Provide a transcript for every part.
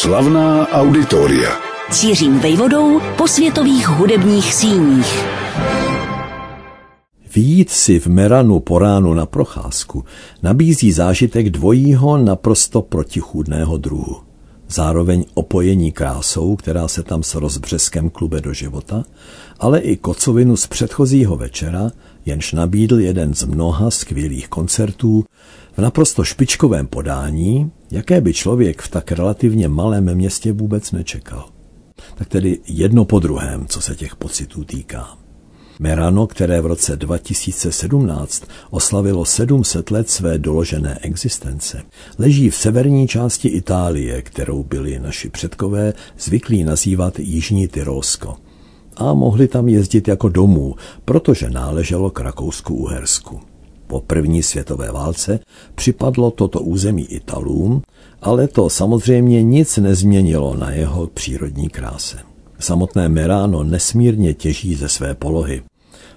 Slavná auditoria. Cířím vejvodou po světových hudebních síních. Výjít si v Meranu po ránu na procházku nabízí zážitek dvojího naprosto protichůdného druhu. Zároveň opojení krásou, která se tam s rozbřeskem klube do života, ale i kocovinu z předchozího večera, jenž nabídl jeden z mnoha skvělých koncertů v naprosto špičkovém podání, jaké by člověk v tak relativně malém městě vůbec nečekal. Tak tedy jedno po druhém, co se těch pocitů týká. Merano, které v roce 2017 oslavilo 700 let své doložené existence, leží v severní části Itálie, kterou byli naši předkové zvyklí nazývat Jižní Tyrolsko. A mohli tam jezdit jako domů, protože náleželo k Rakousku-Uhersku. Po první světové válce připadlo toto území Italům, ale to samozřejmě nic nezměnilo na jeho přírodní kráse. Samotné Merano nesmírně těží ze své polohy.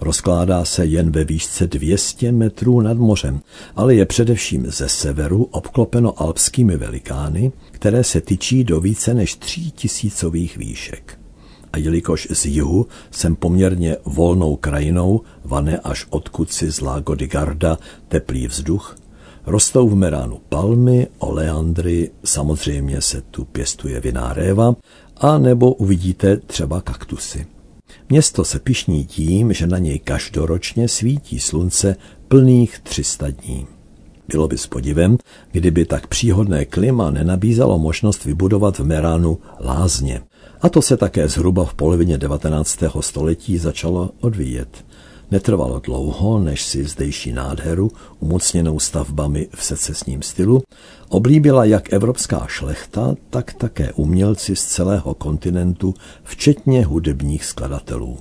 Rozkládá se jen ve výšce 200 metrů nad mořem, ale je především ze severu obklopeno alpskými velikány, které se tyčí do více než tří tisícových výšek. A jelikož z jihu jsem poměrně volnou krajinou, vane až odkud si z Lago di Garda teplý vzduch, rostou v Meránu palmy, oleandry, samozřejmě se tu pěstuje viná réva, a nebo uvidíte třeba kaktusy. Město se pišní tím, že na něj každoročně svítí slunce plných 300 dní. Bylo by s podivem, kdyby tak příhodné klima nenabízelo možnost vybudovat v Meránu lázně. A to se také zhruba v polovině 19. století začalo odvíjet. Netrvalo dlouho, než si zdejší nádheru, umocněnou stavbami v secesním stylu, oblíbila jak evropská šlechta, tak také umělci z celého kontinentu, včetně hudebních skladatelů.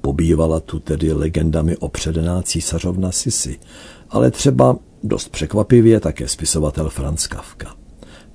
Pobývala tu tedy legendami opředená císařovna Sisi, ale třeba dost překvapivě také spisovatel Franz Kafka.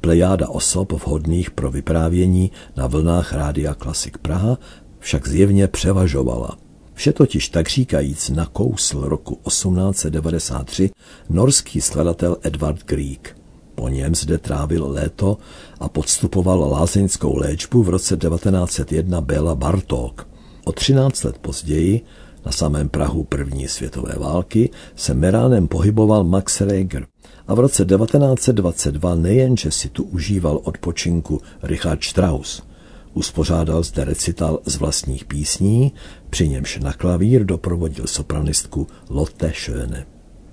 Plejáda osob vhodných pro vyprávění na vlnách Rádia Klasik Praha však zjevně převažovala – Vše totiž tak říkajíc nakousl roku 1893 norský skladatel Edward Grieg. Po něm zde trávil léto a podstupoval lázeňskou léčbu v roce 1901 Bela Bartók. O 13 let později, na samém Prahu první světové války, se Meránem pohyboval Max Reger a v roce 1922 nejenže si tu užíval odpočinku Richard Strauss – Uspořádal zde recital z vlastních písní, při němž na klavír doprovodil sopranistku Lotte Schöne.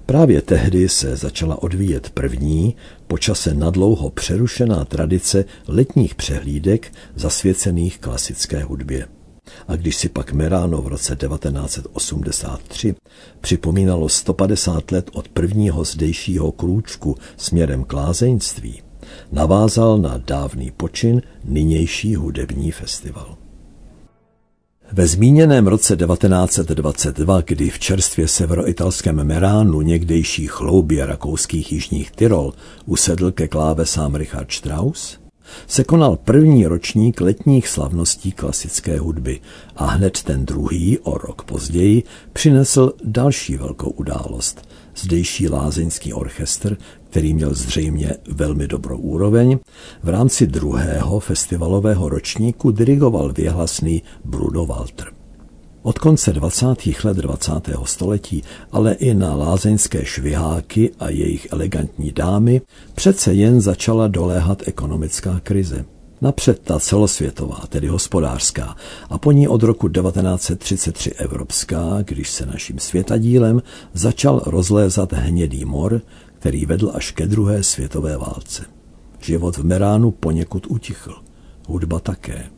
Právě tehdy se začala odvíjet první, počase nadlouho přerušená tradice letních přehlídek zasvěcených klasické hudbě. A když si pak Meráno v roce 1983 připomínalo 150 let od prvního zdejšího krůčku směrem k lázeňství, navázal na dávný počin nynější hudební festival. Ve zmíněném roce 1922, kdy v čerstvě severoitalském Meránu někdejší chloubě rakouských jižních Tyrol usedl ke klávesám Richard Strauss, se konal první ročník letních slavností klasické hudby a hned ten druhý, o rok později, přinesl další velkou událost. Zdejší lázeňský orchestr, který měl zřejmě velmi dobrou úroveň, v rámci druhého festivalového ročníku dirigoval věhlasný Bruno Walter. Od konce 20. let 20. století, ale i na lázeňské šviháky a jejich elegantní dámy přece jen začala doléhat ekonomická krize. Napřed ta celosvětová, tedy hospodářská, a po ní od roku 1933 evropská, když se naším světadílem začal rozlézat hnědý mor, který vedl až ke druhé světové válce. Život v Meránu poněkud utichl. Hudba také.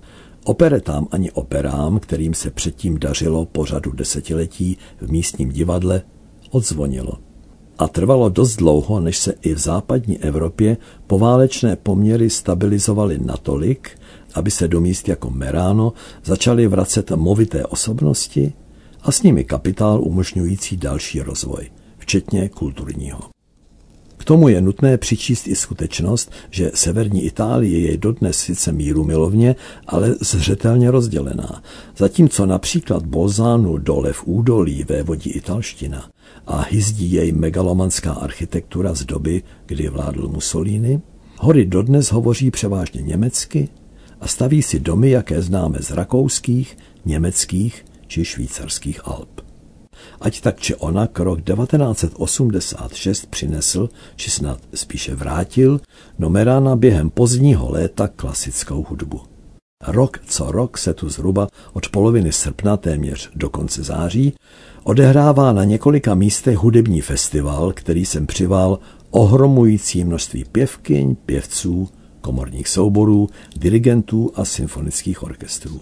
Operetám ani operám, kterým se předtím dařilo po řadu desetiletí v místním divadle, odzvonilo. A trvalo dost dlouho, než se i v západní Evropě poválečné poměry stabilizovaly natolik, aby se do míst jako Meráno začaly vracet movité osobnosti a s nimi kapitál umožňující další rozvoj, včetně kulturního. K tomu je nutné přičíst i skutečnost, že severní Itálie je dodnes sice míru milovně, ale zřetelně rozdělená. Zatímco například Bolzánu dole v údolí vévodí italština a hyzdí jej megalomanská architektura z doby, kdy vládl Mussolini, Hory dodnes hovoří převážně německy a staví si domy, jaké známe z rakouských, německých či švýcarských Alp. Ať tak či onak rok 1986 přinesl, či snad spíše vrátil, do Merána během pozdního léta klasickou hudbu. Rok co rok se tu zhruba od poloviny srpna téměř do konce září odehrává na několika místech hudební festival, který jsem přival ohromující množství pěvkyň, pěvců, komorních souborů, dirigentů a symfonických orchestrů.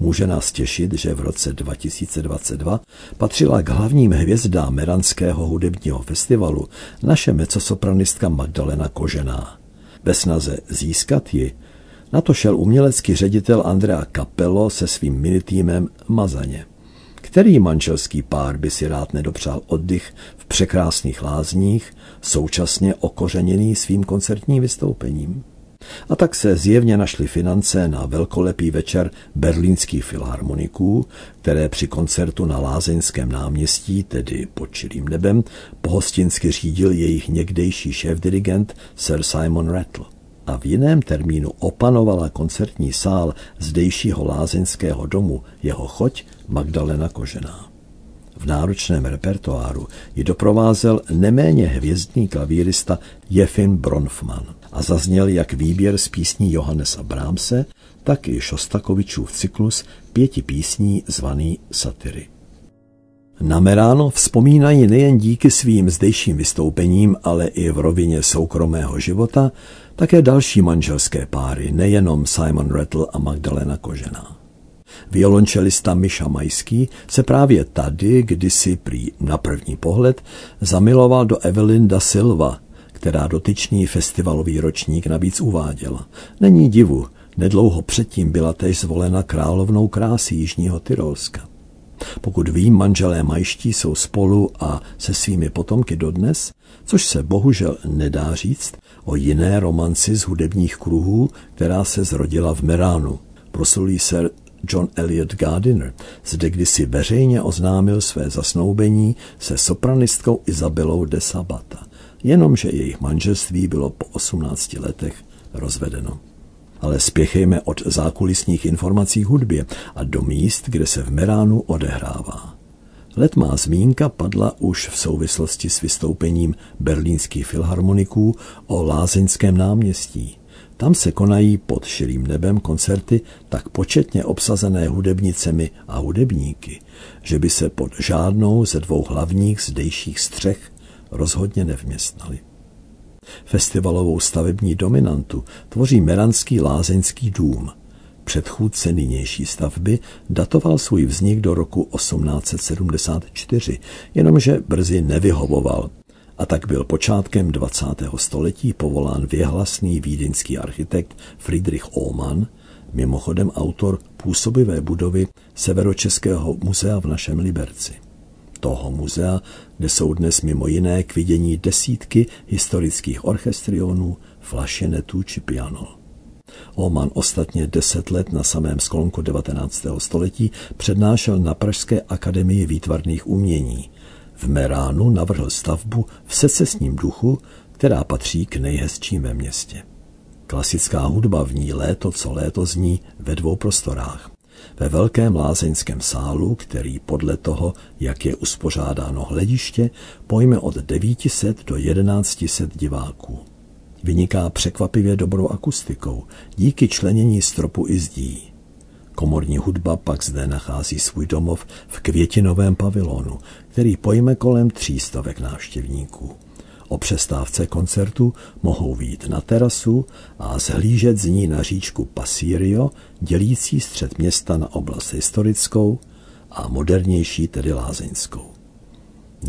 Může nás těšit, že v roce 2022 patřila k hlavním hvězdám Meranského hudebního festivalu naše mecosopranistka Magdalena Kožená. Ve snaze získat ji na to šel umělecký ředitel Andrea Capello se svým minitýmem Mazaně. Který manželský pár by si rád nedopřál oddych v překrásných lázních, současně okořeněný svým koncertním vystoupením? A tak se zjevně našly finance na velkolepý večer berlínských filharmoniků, které při koncertu na Lázeňském náměstí, tedy pod čirým nebem, pohostinsky řídil jejich někdejší šéf-dirigent Sir Simon Rattle. A v jiném termínu opanovala koncertní sál zdejšího lázeňského domu jeho choť Magdalena Kožená. V náročném repertoáru ji doprovázel neméně hvězdný klavírista Jefim Bronfman a zazněl jak výběr z písní Johannesa Brámse, tak i Šostakovičův cyklus pěti písní zvaný Satyry. Na Meráno vzpomínají nejen díky svým zdejším vystoupením, ale i v rovině soukromého života také další manželské páry, nejenom Simon Rattle a Magdalena Kožená. Violončelista Miša Majský se právě tady, kdysi prý na první pohled, zamiloval do Evelyn da Silva, která dotyčný festivalový ročník navíc uváděla. Není divu, nedlouho předtím byla tež zvolena královnou krásy Jižního Tyrolska. Pokud vím, manželé majští jsou spolu a se svými potomky dodnes, což se bohužel nedá říct o jiné romanci z hudebních kruhů, která se zrodila v Meránu. Proslulý se John Elliot Gardiner zde kdysi veřejně oznámil své zasnoubení se sopranistkou Izabelou de Sabata jenomže jejich manželství bylo po 18 letech rozvedeno. Ale spěchejme od zákulisních informací hudbě a do míst, kde se v Meránu odehrává. Letmá zmínka padla už v souvislosti s vystoupením berlínských filharmoniků o Lázeňském náměstí. Tam se konají pod širým nebem koncerty tak početně obsazené hudebnicemi a hudebníky, že by se pod žádnou ze dvou hlavních zdejších střech rozhodně nevměstnali. Festivalovou stavební dominantu tvoří Meranský lázeňský dům. Předchůdce nynější stavby datoval svůj vznik do roku 1874, jenomže brzy nevyhovoval a tak byl počátkem 20. století povolán věhlasný vídeňský architekt Friedrich Ohmann, mimochodem autor působivé budovy Severočeského muzea v našem Liberci toho muzea, kde jsou dnes mimo jiné k vidění desítky historických orchestrionů, flašenetů či piano. Oman ostatně deset let na samém sklonku 19. století přednášel na Pražské akademii výtvarných umění. V Meránu navrhl stavbu v secesním duchu, která patří k nejhezčím ve městě. Klasická hudba v ní léto co léto zní ve dvou prostorách ve velkém lázeňském sálu, který podle toho, jak je uspořádáno hlediště, pojme od 900 do 1100 diváků. Vyniká překvapivě dobrou akustikou, díky členění stropu i zdí. Komorní hudba pak zde nachází svůj domov v květinovém pavilonu, který pojme kolem třístovek návštěvníků. O přestávce koncertu mohou výjít na terasu a zhlížet z ní na říčku Pasirio, dělící střed města na oblast historickou a modernější, tedy lázeňskou.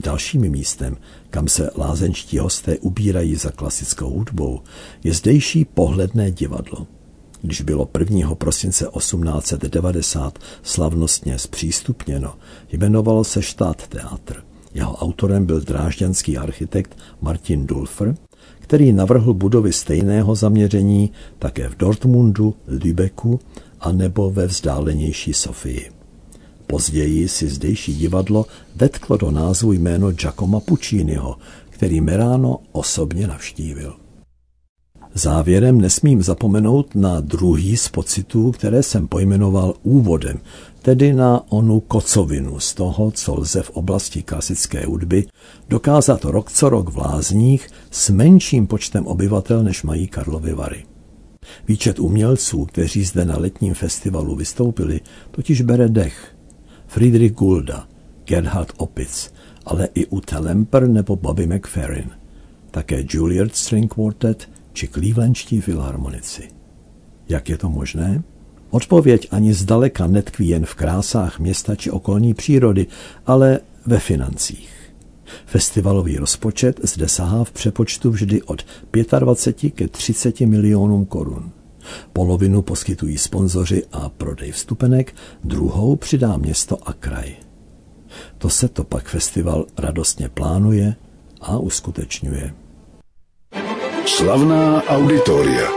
Dalším místem, kam se lázenčtí hosté ubírají za klasickou hudbou, je zdejší pohledné divadlo. Když bylo 1. prosince 1890 slavnostně zpřístupněno, jmenovalo se Štát teatr. Jeho autorem byl drážďanský architekt Martin Dulfer, který navrhl budovy stejného zaměření také v Dortmundu, Lübecku a nebo ve vzdálenější Sofii. Později si zdejší divadlo vetklo do názvu jméno Giacomo Pucciniho, který Merano osobně navštívil. Závěrem nesmím zapomenout na druhý z pocitů, které jsem pojmenoval úvodem, tedy na onu kocovinu z toho, co lze v oblasti klasické hudby dokázat rok co rok v Lázních s menším počtem obyvatel, než mají Karlovy Vary. Výčet umělců, kteří zde na letním festivalu vystoupili, totiž bere dech. Friedrich Gulda, Gerhard Opitz, ale i u Telemper nebo Bobby McFerrin. Také Juilliard String Quartet či Clevelandští filharmonici. Jak je to možné? Odpověď ani zdaleka netkví jen v krásách města či okolní přírody, ale ve financích. Festivalový rozpočet zde sahá v přepočtu vždy od 25 ke 30 milionům korun. Polovinu poskytují sponzoři a prodej vstupenek, druhou přidá město a kraj. To se to pak festival radostně plánuje a uskutečňuje. Slavná auditoria.